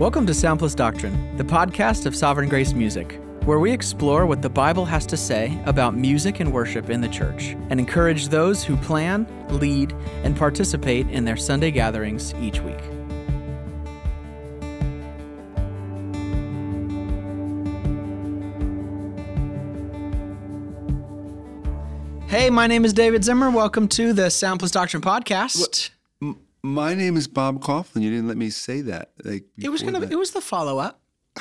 Welcome to Sound Plus Doctrine, the podcast of Sovereign Grace Music, where we explore what the Bible has to say about music and worship in the church and encourage those who plan, lead, and participate in their Sunday gatherings each week. Hey, my name is David Zimmer. Welcome to the Sound Plus Doctrine podcast. My name is Bob Kauflin. You didn't let me say that. Like It was kind of that. it was the follow up.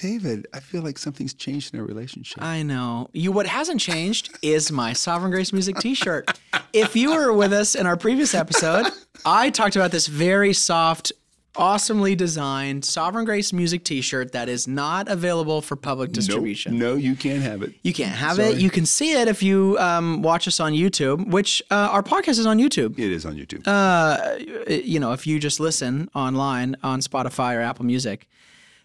David. I feel like something's changed in our relationship. I know. You what hasn't changed is my Sovereign Grace Music t-shirt. if you were with us in our previous episode, I talked about this very soft, awesomely designed Sovereign Grace Music t-shirt that is not available for public Nope. distribution. No, you can't have it. You can't have Sorry. it. You can see it if you um, watch us on YouTube, which uh, our podcast is on YouTube. It is on YouTube. Uh, you know, if you just listen online on Spotify or Apple Music.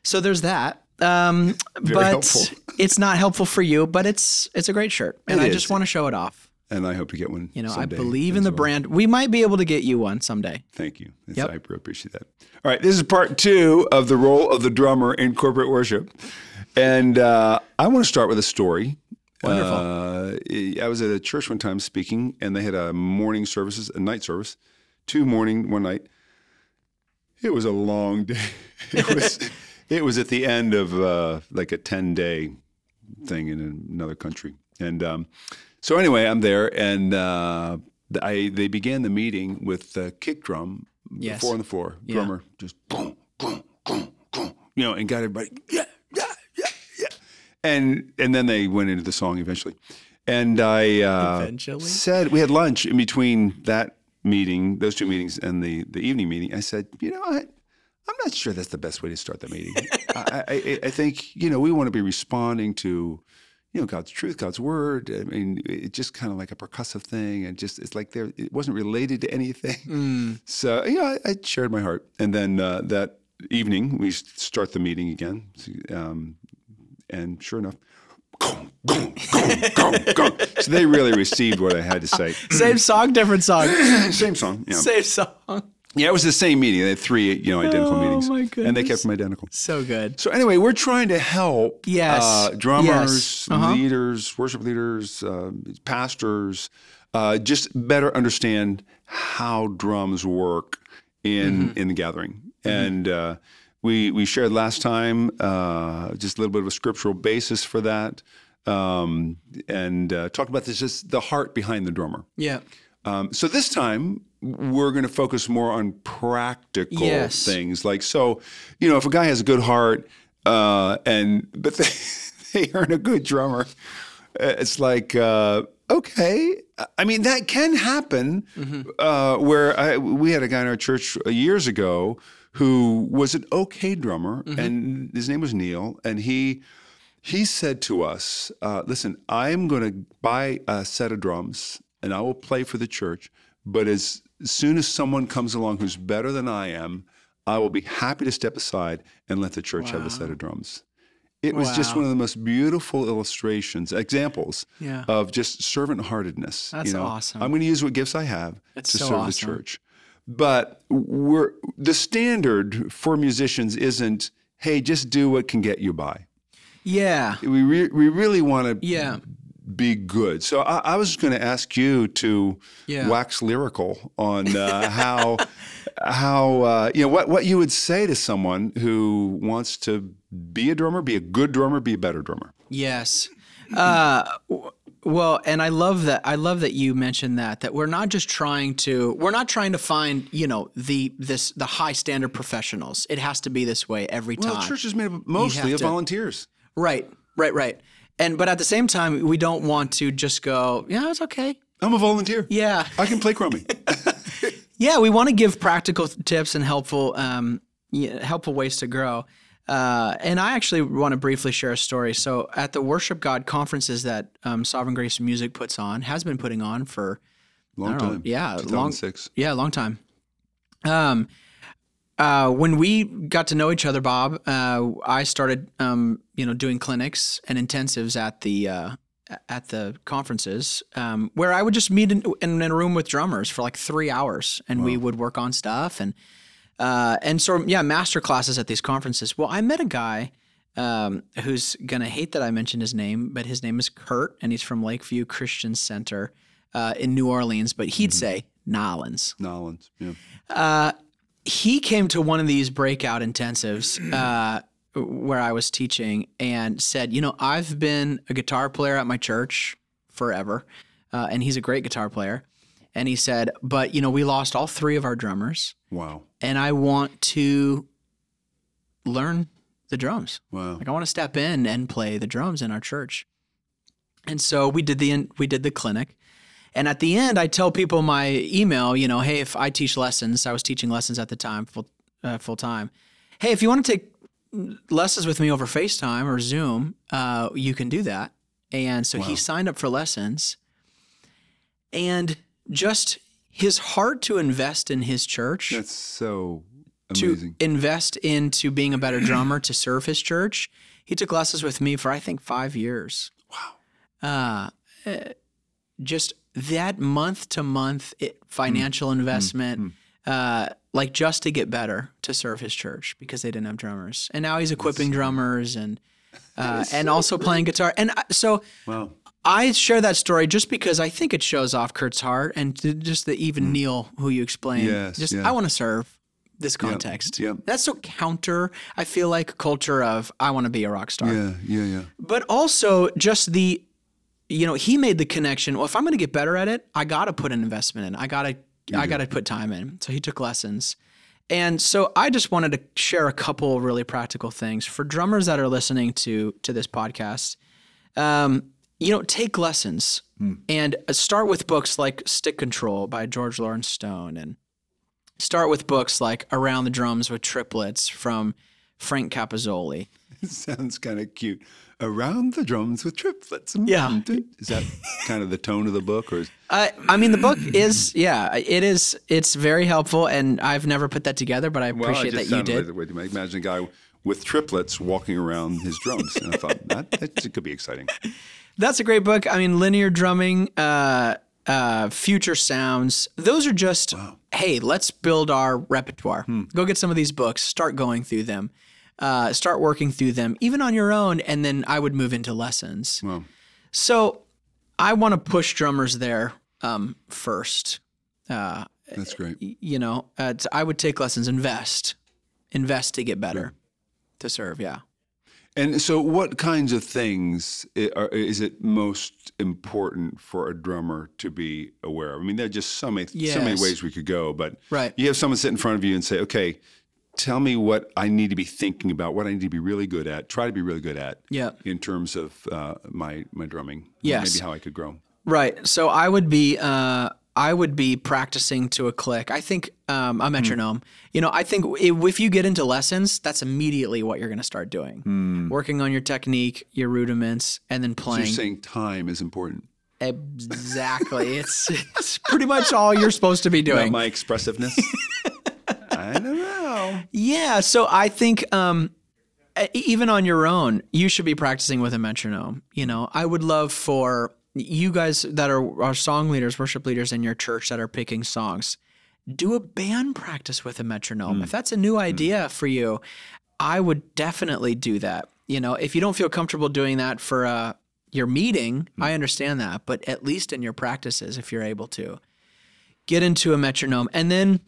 So there's that. Um, but helpful. it's not helpful for you, but it's it's a great shirt, and It I is. just want to show it off. And I hope to get one. You know, I believe in the well. brand. We might be able to get you one someday. Thank you. That's- Yep. I appreciate that. All right, this is part two of the role of the drummer in corporate worship, and uh, I want to start with a story. Wonderful. Uh, I was at a church one time speaking, and they had a morning services, a night service, two morning, one night. It was a long day. It was. it was at the end of uh, like a ten day thing in another country, and um, so anyway, I'm there, and uh, I they began the meeting with the kick drum, Yes. four on the floor, Yeah. drummer just boom, boom, boom, boom, you know, and got everybody yeah, yeah, yeah, yeah, and and then they went into the song eventually, and I uh, Eventually? said we had lunch in between that meeting, those two meetings, and the the evening meeting. I said, you know what. I'm not sure that's the best way to start the meeting. I, I, I think you know we want to be responding to, you know, God's truth, God's word. I mean, it's just kind of like a percussive thing, and just it's like there it wasn't related to anything. Mm. So yeah, I, I shared my heart, and then uh, that evening we start the meeting again, um, and sure enough. So they really received what I had to say. Same song, different song. Same song. Yeah. Same song. Yeah, it was the same meeting. They had three, you know, identical Oh, meetings, my and they kept them identical. So good. So anyway, we're trying to help Yes. uh, drummers, Yes. Uh-huh. leaders, worship leaders, uh, pastors, uh, just better understand how drums work in Mm-hmm. in the gathering. And uh, we we shared last time uh, just a little bit of a scriptural basis for that, um, and uh, talked about this just the heart behind the drummer. Yeah. Um, so this time we're going to focus more on practical Yes. things, like so. You know, if a guy has a good heart, uh, and but they, they earn a good drummer, uh, it's like uh, okay. I mean, that can happen. Uh, where I, we had a guy in our church years ago who was an okay drummer, and his name was Neil, and he he said to us, uh, "Listen, I'm going to buy a set of drums, and I will play for the church. But as soon as someone comes along who's better than I am, I will be happy to step aside and let the church have a set of drums." It was just one of the most beautiful illustrations, examples Yeah. of just servant-heartedness. That's you know, awesome. I'm going to use what gifts I have That's to so serve awesome. the church. But we're the standard for musicians isn't, hey, just do what can get you by Yeah. we re- we really want to Yeah. Be good. So I, I was going to ask you to Yeah. wax lyrical on uh, how how uh, you know what what you would say to someone who wants to be a drummer, be a good drummer, be a better drummer. Yes. Uh, well, and I love that. I love that you mentioned that. That we're not just trying to. We're not trying to find. You know the this the high standard professionals. It has to be this way every time. Well, time. the church is made up mostly of to- volunteers. Right. Right. Right. And but at the same time, we don't want to just go. Yeah, it's okay. I'm a volunteer. Yeah. I can play crummy. Yeah, we want to give practical tips and helpful, um, yeah, helpful ways to grow. Uh, and I actually want to briefly share a story. So, at the Worship God conferences that um, Sovereign Grace Music puts on, has been putting on for Long don't know, time. yeah, long- 2006. yeah, long time. Um, uh, when we got to know each other, Bob, uh, I started, um, you know, doing clinics and intensives at the uh, at the conferences, um, where I would just meet in, in, in a room with drummers for like three hours, and we would work on stuff. And Uh, and so, yeah, master classes at these conferences. Well, I met a guy um, who's going to hate that I mentioned his name, but his name is Kurt, and he's from Lakeview Christian Center uh, in New Orleans, but he'd say Nolans. Nolans. Yeah. Uh, he came to one of these breakout intensives uh, where I was teaching and said, You know, I've been a guitar player at my church forever, uh, and he's a great guitar player. And he said, But, you know, we lost all three of our drummers, Wow. and I want to learn the drums. Wow. Like I want to step in and play the drums in our church. And so we did the we did the clinic. And at the end, I tell people my email, you know, hey, if I teach lessons, I was teaching lessons at the time, full uh, full time. Hey, if you want to take lessons with me over FaceTime or Zoom, uh, you can do that. And so he signed up for lessons. And just his heart to invest in his church That's so to amazing. invest into being a better drummer to serve his church. He took lessons with me for I think five years. Wow. Uh, eh, just that month to month it- financial investment, uh, like just to get better to serve his church because they didn't have drummers, and now he's equipping drummers and uh, and also playing guitar. And I- so wow. I share that story just because I think it shows off Kurt's heart and just the even Neil who you explained. Yes, just yeah. I want to serve this context. yeah. That's so counter. I feel like culture of I want to be a rock star, Yeah. Yeah. Yeah. but also just the, you know, he made the connection. Well, if I'm going to get better at it, I got to put an investment in. I got to, I got to put time in. So he took lessons. And so I just wanted to share a couple really practical things for drummers that are listening to to this podcast. Um, you know, take lessons and uh, start with books like Stick Control by George Lawrence Stone and start with books like Around the Drums with Triplets from Frank Capozzoli. Sounds kind of cute. Around the drums with triplets. Yeah. Is that kind of the tone of the book, or is I I mean, the book is yeah, it is. It's very helpful, and I've never put that together, but I appreciate that you did. Like, wait, imagine a guy with triplets walking around his drums, and I thought that, that could be exciting. That's a great book. I mean, linear drumming, uh, uh, future sounds. Those are just hey, let's build our repertoire. Go get some of these books. Start going through them. Uh, start working through them, even on your own, and then I would move into lessons. Wow. So I want to push drummers there um, first. Uh, That's great. you know, uh, I would take lessons, invest, invest to get better, to serve. Yeah. And so, what kinds of things is it most important for a drummer to be aware of? I mean, there are just so many, so many ways we could go, but Right. you have someone sit in front of you and say, "Okay, tell me what I need to be thinking about, what I need to be really good at, try to be really good at, Yeah. in terms of uh, my my drumming, Yes. maybe how I could grow." Right. So I would be uh, I would be practicing to a click. I think um, a metronome. You know, I think if, you get into lessons, that's immediately what you're going to start doing. Working on your technique, your rudiments, and then playing. You're saying time is important. exactly. it's it's pretty much all you're supposed to be doing. my expressiveness. I don't know. Yeah. So I think um, even on your own, you should be practicing with a metronome. You know, I would love for you guys that are, are song leaders, worship leaders in your church that are picking songs, do a band practice with a metronome. If that's a new idea for you, I would definitely do that. You know, if you don't feel comfortable doing that for uh, your meeting, I understand that, but at least in your practices, if you're able to, get into a metronome. And then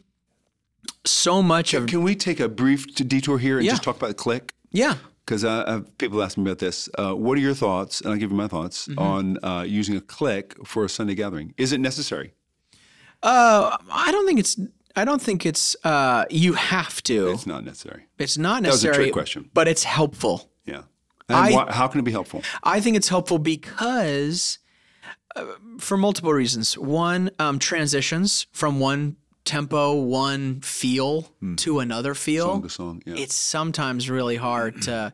so much of, Can we take a brief detour here and Yeah. just talk about the click? yeah. Because uh, uh, people ask me about this. Uh, what are your thoughts? And I'll give you my thoughts Mm-hmm. on uh, using a click for a Sunday gathering. Is it necessary? Uh, I don't think it's. I don't think it's. Uh, you have to. It's not necessary. It's not necessary. was a trick question. but it's helpful. Yeah. And I- why, how can it be helpful? I think it's helpful because, uh, for multiple reasons. One, um, transitions from one tempo, one feel to another feel. Song to song. Yeah. It's sometimes really hard to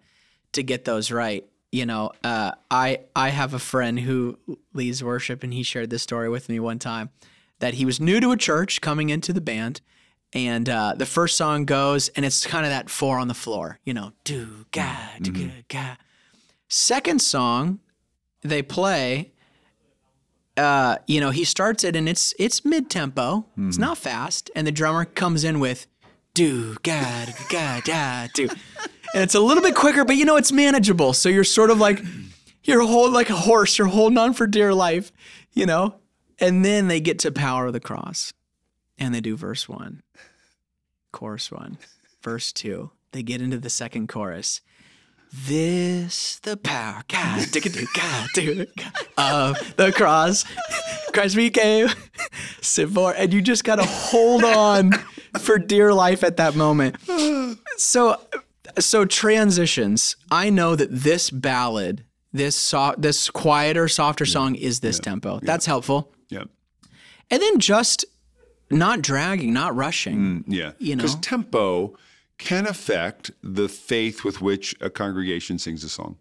to get those right. You know, uh, I I have a friend who leads worship, and he shared this story with me one time that he was new to a church coming into the band. And uh, the first song goes, and it's kind of that four on the floor, you know, do ga do ga ga. Second song, they play. Uh, you know, he starts it, and it's it's mid tempo. It's not fast, and the drummer comes in with do, ga, ga, da, do. And it's a little bit quicker, but you know, it's manageable. So you're sort of like, you're hold like a horse, you're holding on for dear life, you know? And then they get to power of the cross and they do verse one, chorus one, verse two. They get into the second chorus. This the power, God, God, of the cross. Christ became sin for, and you just gotta hold on for dear life at that moment. So, so transitions. I know that this ballad, this soft, this quieter, softer song is this tempo. That's helpful. Yep. And then just not dragging, not rushing. Mm, yeah. You know, Because tempo can affect the faith with which a congregation sings a song.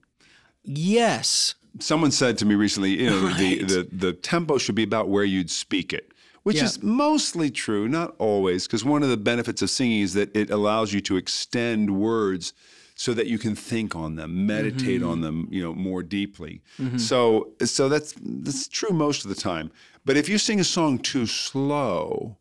Yes. Someone said to me recently, you know, the, Right. the, the tempo should be about where you'd speak it, which Yeah. is mostly true, not always, because one of the benefits of singing is that it allows you to extend words so that you can think on them, meditate Mm-hmm. on them, you know, more deeply. So, so that's that's true most of the time. But if you sing a song too slow,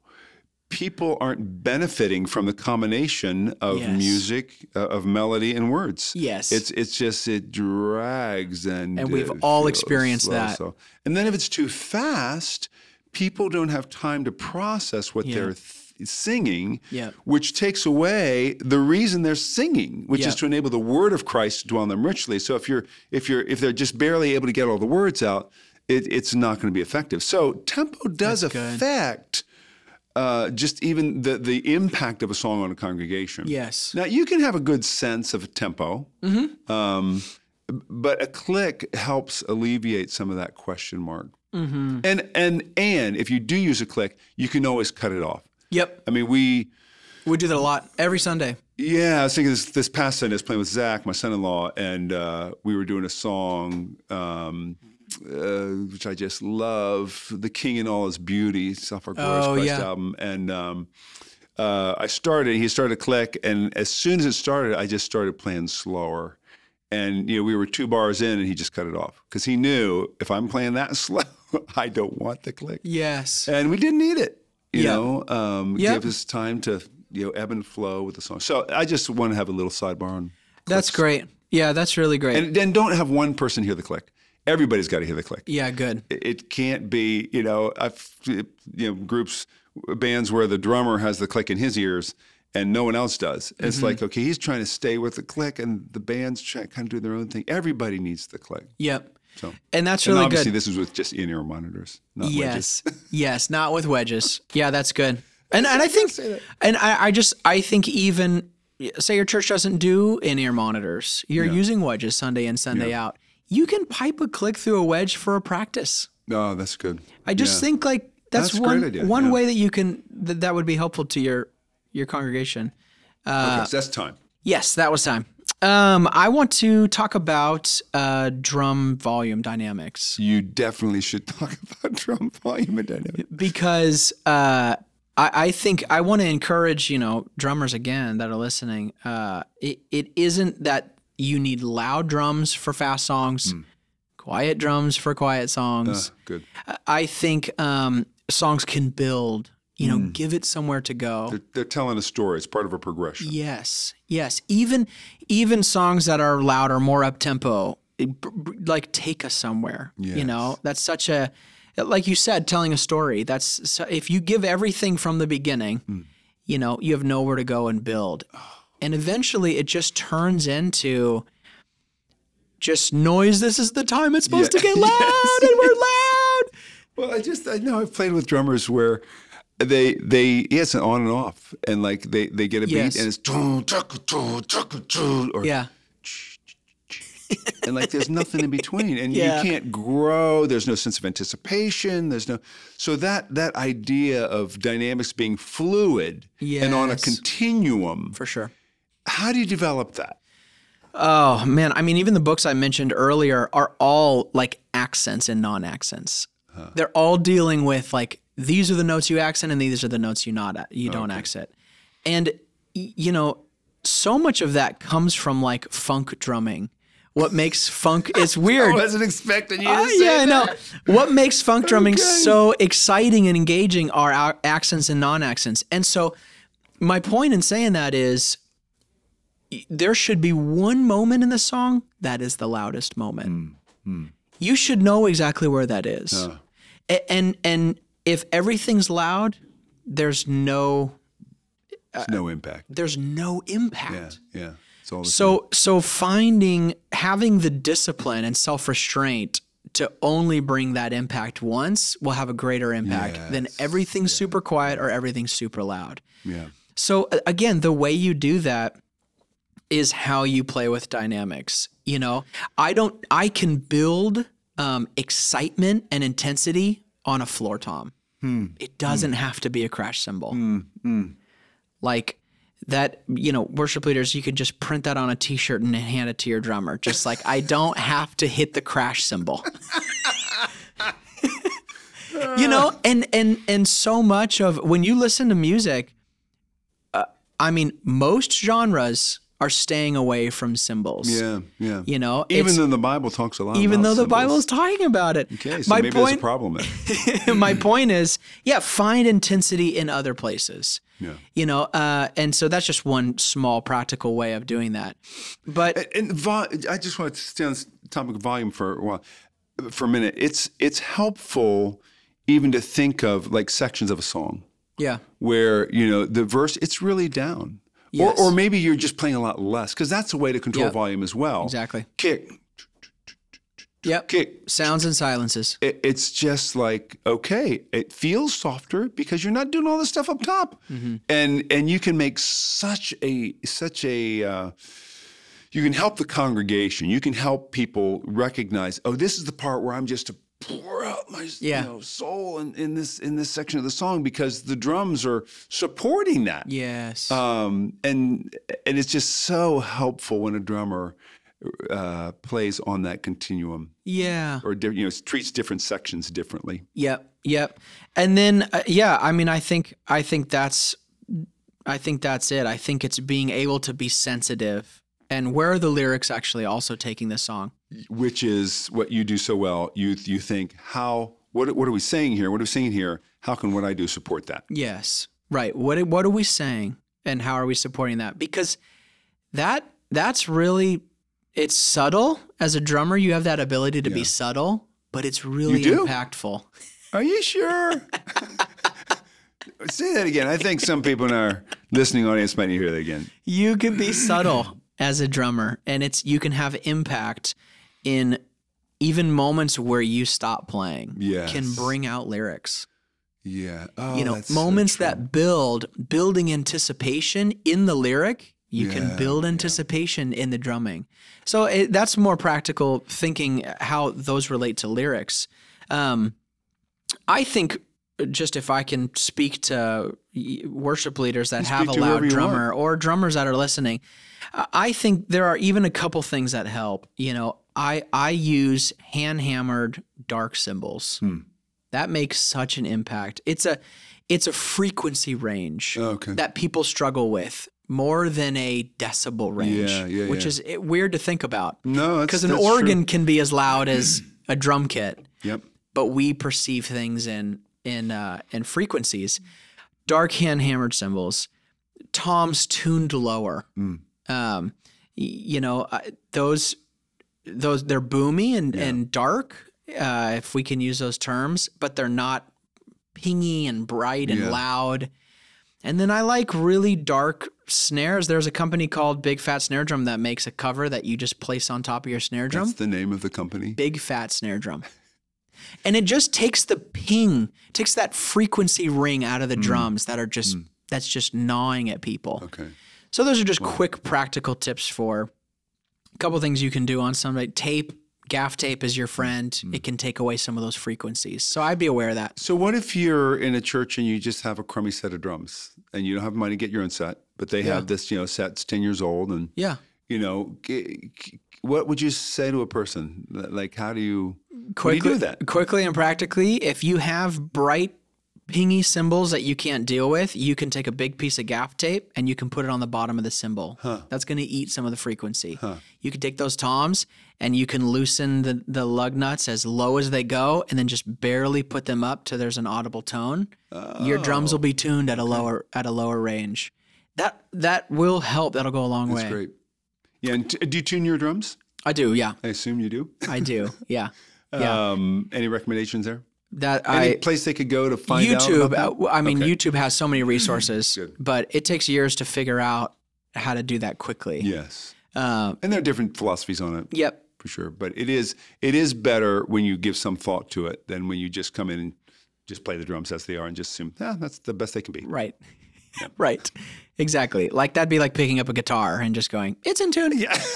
people aren't benefiting from the combination of Yes. music, uh, of melody and words. Yes. it's it's just it drags and And we've all experienced slow, that. So. And then if it's too fast, people don't have time to process what Yeah. they're th- singing, Yeah. which takes away the reason they're singing, which is to enable the word of Christ to dwell in them richly. So if you're if you're if they're just barely able to get all the words out, it, it's not going to be effective. So tempo does That's affect uh, just even the the impact of a song on a congregation. Yes. Now you can have a good sense of a tempo, Mm-hmm. um, but a click helps alleviate some of that question mark. Mm-hmm. And and and if you do use a click, you can always cut it off. Yep. I mean, we We do that a lot every Sunday. yeah, I was thinking this this past Sunday I was playing with Zach, my son-in-law, and uh, we were doing a song um, uh, which I just love, "The King in All His Beauty," off our Glorious Oh, Christ yeah. album, and um, uh, I started. He started to click, and as soon as it started, I just started playing slower. And you know, we were two bars in, and he just cut it off because he knew if I'm playing that slow, I don't want the click Yes. and we didn't need it. You Yeah. know, um, Yep. give us time to you know ebb and flow with the song. So I just want to have a little sidebar on. That's great. Yeah, that's really great. And then don't have one person hear the click. Everybody's got to hear the click. yeah, good. It- It can't be, you know, I've, you know, groups, bands where the drummer has the click in his ears and no one else does. It's Mm-hmm. like, okay, he's trying to stay with the click and the band's trying kind of do their own thing. Everybody needs the click. Yep. So, And that's and really obviously good. this is with just in-ear monitors, not wedges. Yes. yes, not with wedges. Yeah, that's good. And and I think and I, I just I think even say your church doesn't do in-ear monitors. You're using wedges Sunday in, Sunday out. You can pipe a click through a wedge for a practice. Oh, that's good. I just Yeah. think like that's, That's one one yeah. way that you can that, that would be helpful to your your congregation. okay, so that's time. Yes, that was time. Um, I want to talk about uh, drum volume dynamics You definitely should talk about drum volume and dynamic. because uh, I, I think I want to encourage you know drummers again that are listening. Uh, it, it isn't that you need loud drums for fast songs, hmm. quiet drums for quiet songs. Ah, good. I think um, songs can build. You know, hmm. give it somewhere to go. They're, they're telling a story. It's part of a progression. Yes, yes. Even even songs that are louder, more up tempo, eh, like take us somewhere. You know, that's such a like you said, telling a story. That's so, if you give everything from the beginning, Hmm. you know, you have nowhere to go and build, ah. And eventually it just turns into just noise. This is the time it's supposed Yeah. to get loud, and we're loud. Well, I just I know I've played with drummers where they they yeah, an on and off, and like they they get a Yes. beat and it's "Doo, doo, doo," or Yeah, and like there's nothing in between, and Yeah. you can't grow. There's no sense of anticipation. There's no so that that idea of dynamics being fluid and on a continuum. for sure. How do you develop that? Oh man, I mean, even the books I mentioned earlier are all like accents and non-accents. They're all dealing with like these are the notes you accent and these are the notes you not you don't accent. And you know, so much of that comes from like funk drumming. What makes funk it's weird. I wasn't expecting you to Ah, yeah, I know. What makes funk drumming so exciting and engaging are our accents and non-accents. And so my point in saying that is there should be one moment in the song that is the loudest moment. Mm, mm. You should know exactly where that is. A- and and if everything's loud, there's no uh, It's no impact. there's no impact. Yeah, yeah. It's all the So so finding having the discipline and self-restraint to only bring that impact once will have a greater impact than Yes, everything's super quiet or everything super loud. yeah. So again, the way you do that is how you play with dynamics. You know, I don't. I can build um, excitement and intensity on a floor tom. It doesn't have to be a crash cymbal. Like that, you know, worship leaders, you could just print that on a T-shirt and hand it to your drummer. Just like I don't have to hit the crash cymbal. you know, and and and so much of when you listen to music, uh, I mean, most genres are staying away from cymbals. Yeah, yeah. You know, even though the Bible talks a lot even though the cymbals. Bible's talking about it. Okay, so my maybe there's a point, problem there. my point is, yeah, find intensity in other places. Yeah. You know, uh, and so that's just one small practical way of doing that. But And vo- I just want to stay on this topic of volume for a while, for a minute. It's it's helpful even to think of like sections of a song yeah, where you know the verse it's really down, Yes. or or maybe you're just playing a lot less because that's a way to control Yeah. volume as well. exactly. Kick, Yep. kick. Sounds and silences. It, it's just like okay, it feels softer because you're not doing all the stuff up top, Mm-hmm. and and you can make such a such a uh, you can help the congregation. You can help people recognize, oh, this is the part where I'm just to pour out my Yeah. you know, soul in, in this in this section of the song because the drums are supporting that. Yes. Um, and and it's just so helpful when a drummer uh, plays on that continuum yeah. or di- you know treats different sections differently. Yep, yep. And then uh, yeah, I mean I think I think that's I think that's it. I think it's being able to be sensitive and where are the lyrics actually also taking this song? which is what you do so well. You you think how what what are we saying here? What are we saying here? How can what I do support that? Yes. Right. What what are we saying and how are we supporting that? Because that that's really it's subtle as a drummer you have that ability to be subtle, but it's really impactful. Are you sure? Say that again. I think some people in our listening audience might need to hear that again. You can be subtle as a drummer and it's you can have impact in even moments where you stop playing Yes. can bring out lyrics. Yeah. Oh, you know, so moments true. that build building anticipation in the lyric. You can build anticipation in the drumming. So it, that's more practical thinking how those relate to lyrics. Um, I think just if I can speak to worship leaders that have a loud drummer or drummers that are listening, I- think there are even a couple things that help. You know, I I use hand hammered dark cymbals. Hmm. That makes such an impact. It's a it's a frequency range Okay. that people struggle with more than a decibel range, Yeah, yeah, which yeah. is it, weird to think about. No, Because an that's true. organ can be as loud as a drum kit, Yep. but we perceive things in in uh, in frequencies. Dark hand hammered cymbals, toms tuned lower. Mm. Um, you know those those they're boomy and and dark, uh, if we can use those terms, but they're not pingy and bright and Yeah. loud. And then I like really dark snares. There's a company called Big Fat Snare Drum that makes a cover that you just place on top of your snare drum. That's the name of the company. Big Fat Snare Drum. And it just takes the ping, takes that frequency ring out Mm. of the drums that are just that's just gnawing at people. Okay. So those are just quick practical tips for a couple things you can do on somebody. Tape, gaff tape is your friend. Mm. It can take away some of those frequencies. So I'd be aware of that. So what if you're in a church and you just have a crummy set of drums and you don't have money to get your own set, but they Yeah. have this, you know, set's 10 years old and Yeah. you know, what would you say to a person? Like how do you Quickly, do you do that? Quickly and practically, if you have bright pingy cymbals that you can't deal with, you can take a big piece of gaff tape and you can put it on the bottom of the cymbal. That's going to eat some of the frequency. You can take those toms and you can loosen the, the lug nuts as low as they go and then just barely put them up till there's an audible tone. Your drums will be tuned at a lower at a lower range. that that will help. That'll go a long That's way. That's great. Yeah, and t- do you tune your drums? I do. Yeah, I assume you do. I do. Yeah, yeah. Um, any recommendations there? That Any I place they could go to find out YouTube. about uh, I mean, Okay. YouTube has so many resources, but it takes years to figure out how to do that quickly. Yes, Uh, and there are different philosophies on it yep. for sure. But it is it is better when you give some thought to it than when you just come in and just play the drums as they are and just assume, ah, that's the best they can be. Right. right. Exactly. Like that'd be like picking up a guitar and just going, "It's in tune." Yeah.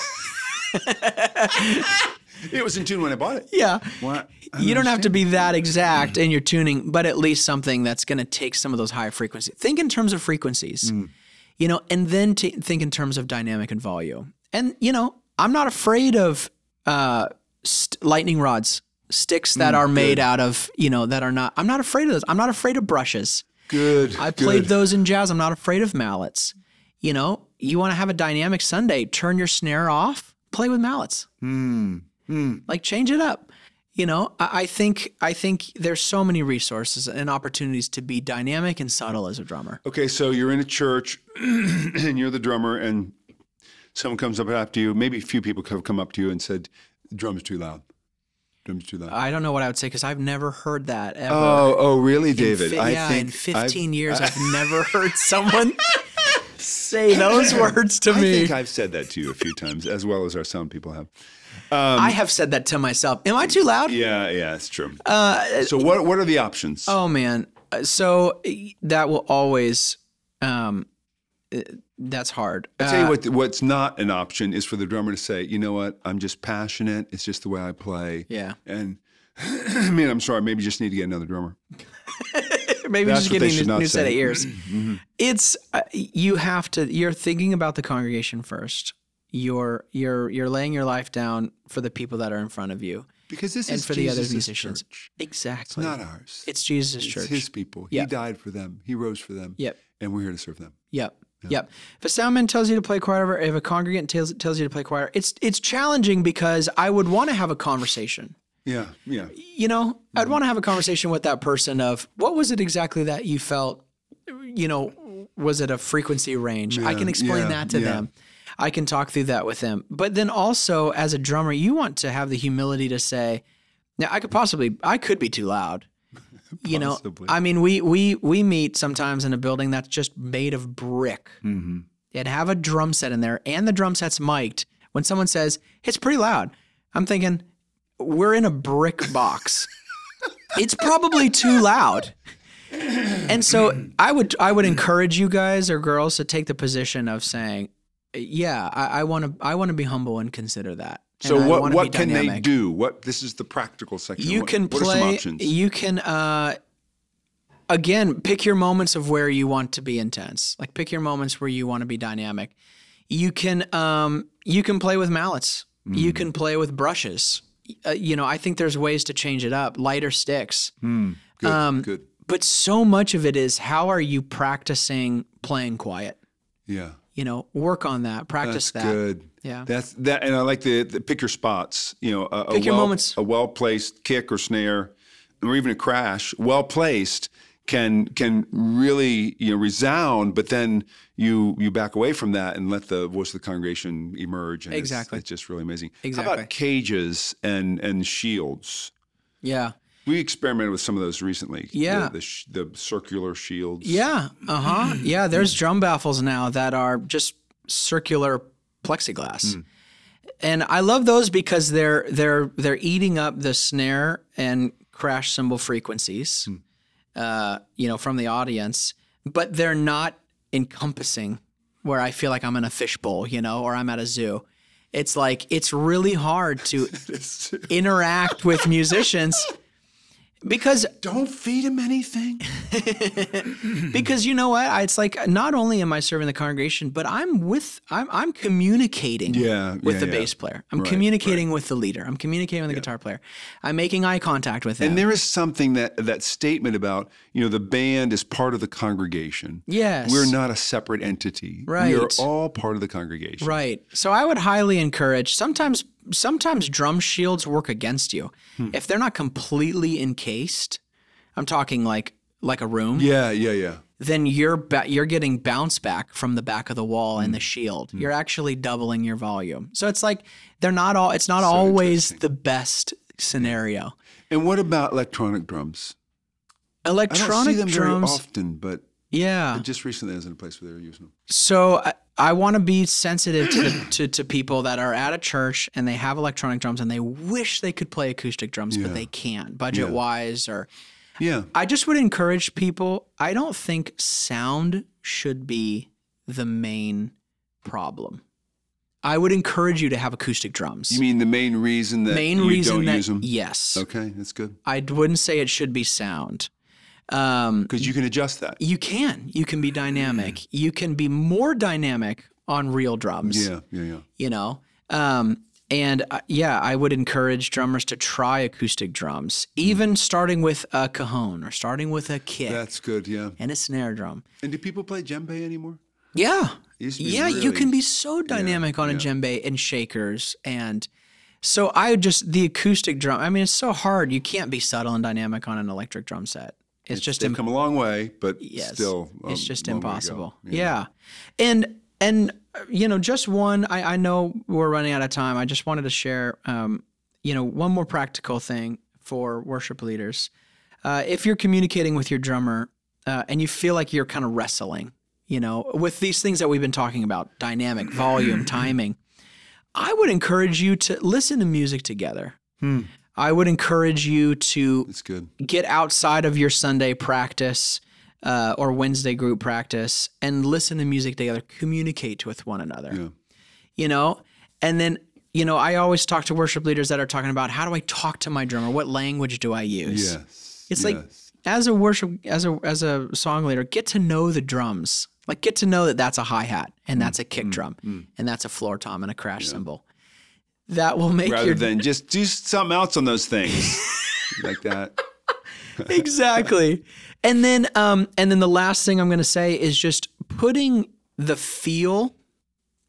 it was in tune when I bought it. Yeah. What? You don't have to be that exact in mm. your tuning, but at least something that's going to take some of those higher frequencies. Think in terms of frequencies, mm. you know, and then t- think in terms of dynamic and volume. And you know, I'm not afraid of uh, st- lightning rods, sticks that mm, are made out of, you know, that are not. I'm not afraid of those. I'm not afraid of brushes. Good. I played good. those in jazz. I'm not afraid of mallets. You know, you want to have a dynamic Sunday, turn your snare off, play with mallets. Hmm. Mm. Like change it up. You know, I, I think I think there's so many resources and opportunities to be dynamic and subtle as a drummer. Okay, so you're in a church and you're the drummer, and someone comes up after you. Maybe a few people have come up to you and said, "Drum's too loud. Drum's too loud." I don't know what I would say because I've never heard that ever. oh, oh, really, David? fi- I yeah, think in 15 I've- years, I've never heard someone say those words to I me. I think I've said that to you a few times, as well as our sound people have. I have said that to myself. Am I too loud? Yeah, yeah, it's true. so, what what are the options? Oh man, Uh, so uh, that will always. Um, uh, that's hard. I'll tell you Uh, what, what's not an option is for the drummer to say, you know what, I'm just passionate. It's just the way I play. Yeah. And I mean, I'm sorry, maybe you just need to get another drummer. maybe That's just getting a new, new set of ears. It's uh, you have to. You're thinking about the congregation first. You're you're you're laying your life down for the people that are in front of you Because this is and is for the other musicians. church. Exactly. Not ours. It's Jesus' It's church. his people. Yeah. He died for them. He rose for them. Yep. And we're here to serve them. Yep. Yep. yep. If a soundman tells you to play choir, if a congregant tells tells you to play choir, it's it's challenging because I would want to have a conversation. Yeah. Yeah. you know, I'd mm-hmm. want to have a conversation with that person of what was it exactly that you felt, you know, was it a frequency range? I can explain yeah, that to yeah. them. I can talk through that with them. But then also as a drummer, you want to have the humility to say, now I could possibly I could be too loud. You know, I mean, we we we meet sometimes in a building that's just made of brick. Mm-hmm. and have a drum set in there, and the drum set's mic'd. When someone says it's pretty loud, I'm thinking we're in a brick box. it's probably too loud. And so I would I would encourage you guys or girls to take the position of saying, yeah, I want to I want to be humble and consider that. So And what what can they do? What this is the practical section. You what, can what are some play. options? You can uh, again pick your moments of where you want to be intense. Like pick your moments where you want to be dynamic. You can um, you can play with mallets. Mm. You can play with brushes. Uh, you know, I think there's ways to change it up. Lighter sticks. Good. um, good. But so much of it is how are you practicing playing quiet? Yeah. You know, work on that. Practice That's that. good. Yeah. That's that, and I like the, the pick your spots. You know, a, a Pick your well, moments. A well placed kick or snare, or even a crash, well placed can can really you know resound. But then you you back away from that and let the voice of the congregation emerge. And Exactly. it's, just really amazing. Exactly. How about cages and and shields? Yeah. We experimented with some of those recently. Yeah. the the, sh- the circular shields. Yeah. Uh huh. Yeah. There's drum baffles now that are just circular plexiglass. And I love those because they're they're they're eating up the snare and crash cymbal frequencies, uh, you know, from the audience, but they're not encompassing where I feel like I'm in a fishbowl, you know, or I'm at a zoo. It's like it's really hard to interact with musicians because Don't feed him anything. because you know what it's like not only am i serving the congregation but i'm with i'm, I'm communicating Yeah, with yeah, the yeah. bass player i'm Right, communicating with the leader i'm communicating with the guitar player i'm making eye contact with him And there is something that that statement about you know the band is part of the congregation. yes We're not a separate entity. right We are all part of the congregation. right so i would highly encourage sometimes sometimes drum shields work against you Hmm. if they're not completely encased i'm talking like like a room Yeah, yeah, yeah. then you're ba- you're getting bounce back from the back of the wall and hmm. the shield. Hmm. You're actually doubling your volume. So it's like they're not all. It's not always the best scenario. And what about electronic drums? I Electronic don't see them drums, very often, but yeah. just recently I was in a place where they were using them. So uh, I, want to be sensitive to, the, to to people that are at a church and they have electronic drums and they wish they could play acoustic drums, Yeah. but they can't, budget wise or. Yeah. I just would encourage people. I don't think sound should be the main problem. I would encourage you to have acoustic drums. You mean the main reason that main you reason don't that use them? yes, Okay, that's good. I wouldn't say it should be sound. Um, Because you can adjust that. you can, you can be dynamic. You can be more dynamic on real drums. Yeah, yeah, yeah. you know um, and uh, yeah i would encourage drummers to try acoustic drums even starting with a cajon or starting with a kick That's good, yeah. and a snare drum And do people play djembe anymore? yeah It used to be yeah you can be so dynamic on a djembe and shakers and so i just the acoustic drum i mean it's so hard you can't be subtle and dynamic on an electric drum set it's, just They've come a long way, but yes, still, it's um, just to go. impossible. Yeah. and and uh, you know, just one. I, I know we're running out of time. I just wanted to share, um, you know, one more practical thing for worship leaders. Uh, if you're communicating with your drummer uh, and you feel like you're kind of wrestling, you know, with these things that we've been talking about, dynamic, volume, timing, I would encourage you to listen to music together. Hmm. I would encourage you to It's good. get outside of your Sunday practice uh, or Wednesday group practice and listen to music together, communicate with one another. Yeah. You know, and then you know, I always talk to worship leaders that are talking about how do I talk to my drummer? What language do I use? Yes. It's like as a worship as a as a song leader, get to know the drums. Like get to know that that's a hi hat Mm, and that's a kick drum and that's a floor tom and a crash cymbal. That will make rather your than just do something else on those things like that. exactly. And then um and then the last thing I'm going to say is just putting the feel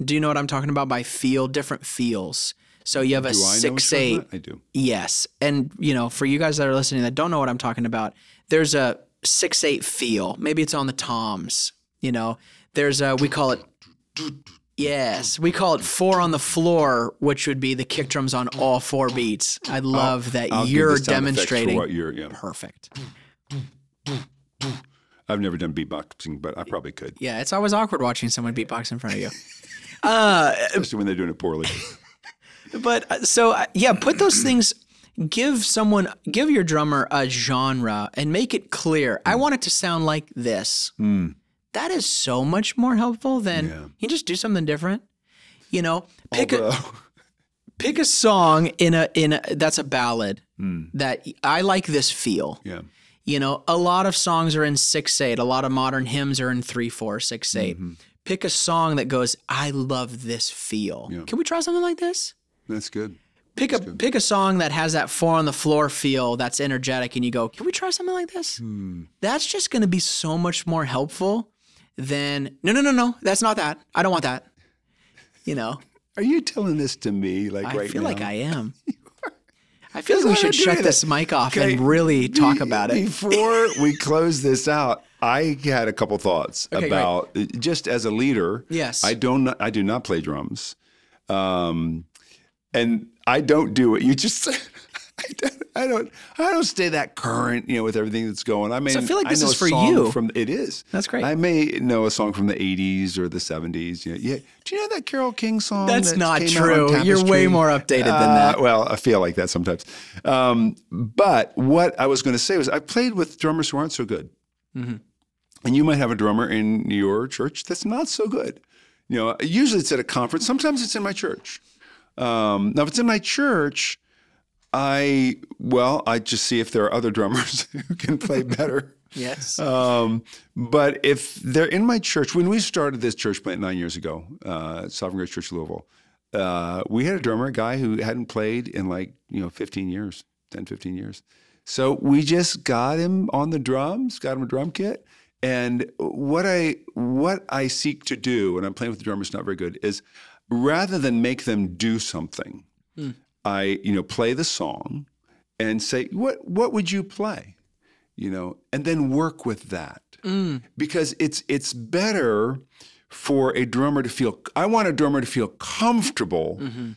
do you know what I'm talking about by feel different feels. So you have a Do I know what 6 you're talking 8? I do. Yes. And you know, for you guys that are listening that don't know what I'm talking about, there's a 6 8 feel. Maybe it's on the toms, you know. There's a we call it Yes, we call it four on the floor, which would be the kick drums on all four beats. I love that I'll you're the sound for demonstrating. what you're, yeah. Perfect. I've never done beatboxing, but I probably could, Yeah, it's always awkward watching someone beatbox in front of you. especially when they're doing it poorly. But uh, so uh, yeah, put those things. Give someone, give your drummer a genre and make it clear. I want it to sound like this. That is so much more helpful than Yeah. you just do something different. You know, pick a pick a song in a in a that's a ballad hmm. that I like this feel. yeah. You know, a lot of songs are in six eight. A lot of modern hymns are in three four six eight. Mm-hmm. Pick a song that goes, I love this feel. Can we try something like this? That's good. Pick a pick a song that has that four on the floor feel that's energetic, and you go, "Can we try something like this?" Hmm. That's just going to be so much more helpful than no, no, no, no. That's not that. I don't want that. You know, Are you telling this to me like right now? I right feel now? like I am. I feel like we should shut this mic off Okay, and really talk be- about it. Before we close this out, I had a couple thoughts Okay, great. about just as a leader. Yes. I don't. I do not play drums, um, and I don't do it. You just. said. I don't, I don't. I don't stay that current, you know, with everything that's going. I mean, I feel like this is for you. From it is. That's great. I may know a song from the '80s or the '70s. You know, yeah. Do you know that Carole King song? That's that not came out on true. You're way more updated than Uh, that. Well, I feel like that sometimes. Um, but what I was going to say was, I played with drummers who aren't so good, Mm-hmm. and you might have a drummer in your church that's not so good. You know, usually it's at a conference. Sometimes it's in my church. Um, now, if it's in my church, I well, I just see if there are other drummers who can play better. Yes. Um, but if they're in my church, when we started this church plant nine years ago, uh, Sovereign Grace Church Louisville, uh, we had a drummer, a guy who hadn't played in like, you know, 15 years, 10, 15 years. So we just got him on the drums, got him a drum kit. And what I what I seek to do, and I'm playing with the drummers not very good, is rather than make them do something, I, you know, play the song and say, what what would you play? you know, and then work with that Mm. because it's it's better for a drummer to feel. I want a drummer to feel comfortable Mm-hmm.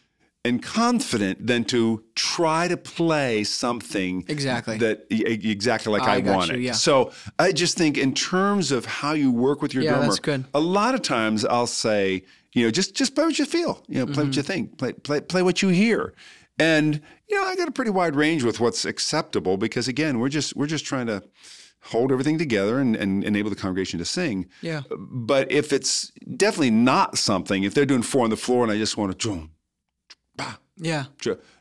And confident than to try to play something Exactly. that exactly like I I, you, wanted. yeah. So I just think in terms of how you work with your Yeah, drummer, that's good. a lot of times I'll say, you know, just just play what you feel. You know, play what you Mm-hmm. think. Play play play what you hear. And you know, I got a pretty wide range with what's acceptable because again, we're just we're just trying to hold everything together and, and enable the congregation to sing. Yeah. But if it's definitely not something, if they're doing four on the floor and I just want to Yeah.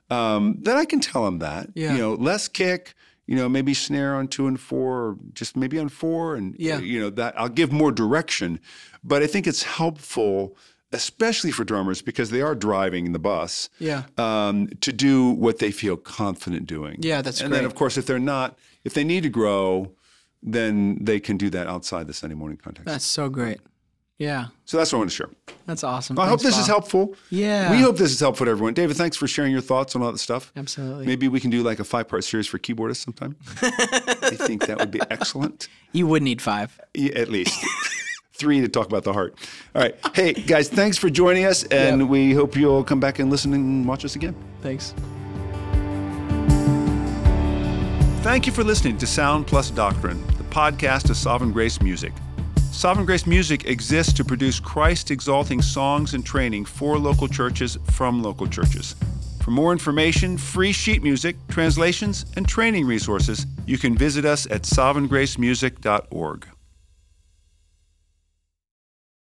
Um, then I can tell them that. Yeah. You know, less kick, you know, maybe snare on two and four, or just maybe on four. And, Yeah. you know, that I'll give more direction. But I think it's helpful, especially for drummers, because they are driving the bus, Yeah. um, to do what they feel confident doing. Yeah, that's and great. then, of course, if they're not, if they need to grow, then they can do that outside the Sunday morning context. That's so great. Yeah. so that's what I want to share. That's awesome. I hope Thanks, this is helpful. Yeah. We hope this is helpful to everyone. David, thanks for sharing your thoughts on all that stuff. Absolutely. Maybe we can do like a five part series for keyboardists sometime. I think that would be excellent. You would need five. Yeah, at least three to talk about the heart. All right. Hey, guys, thanks for joining us. And Yep. we hope you'll come back and listen and watch us again. Thanks. Thank you for listening to Sound Plus Doctrine, the podcast of Sovereign Grace Music. Sovereign Grace Music exists to produce Christ exalting songs and training for local churches from local churches. For more information, free sheet music, translations, and training resources, you can visit us at sovereigngracemusic.org.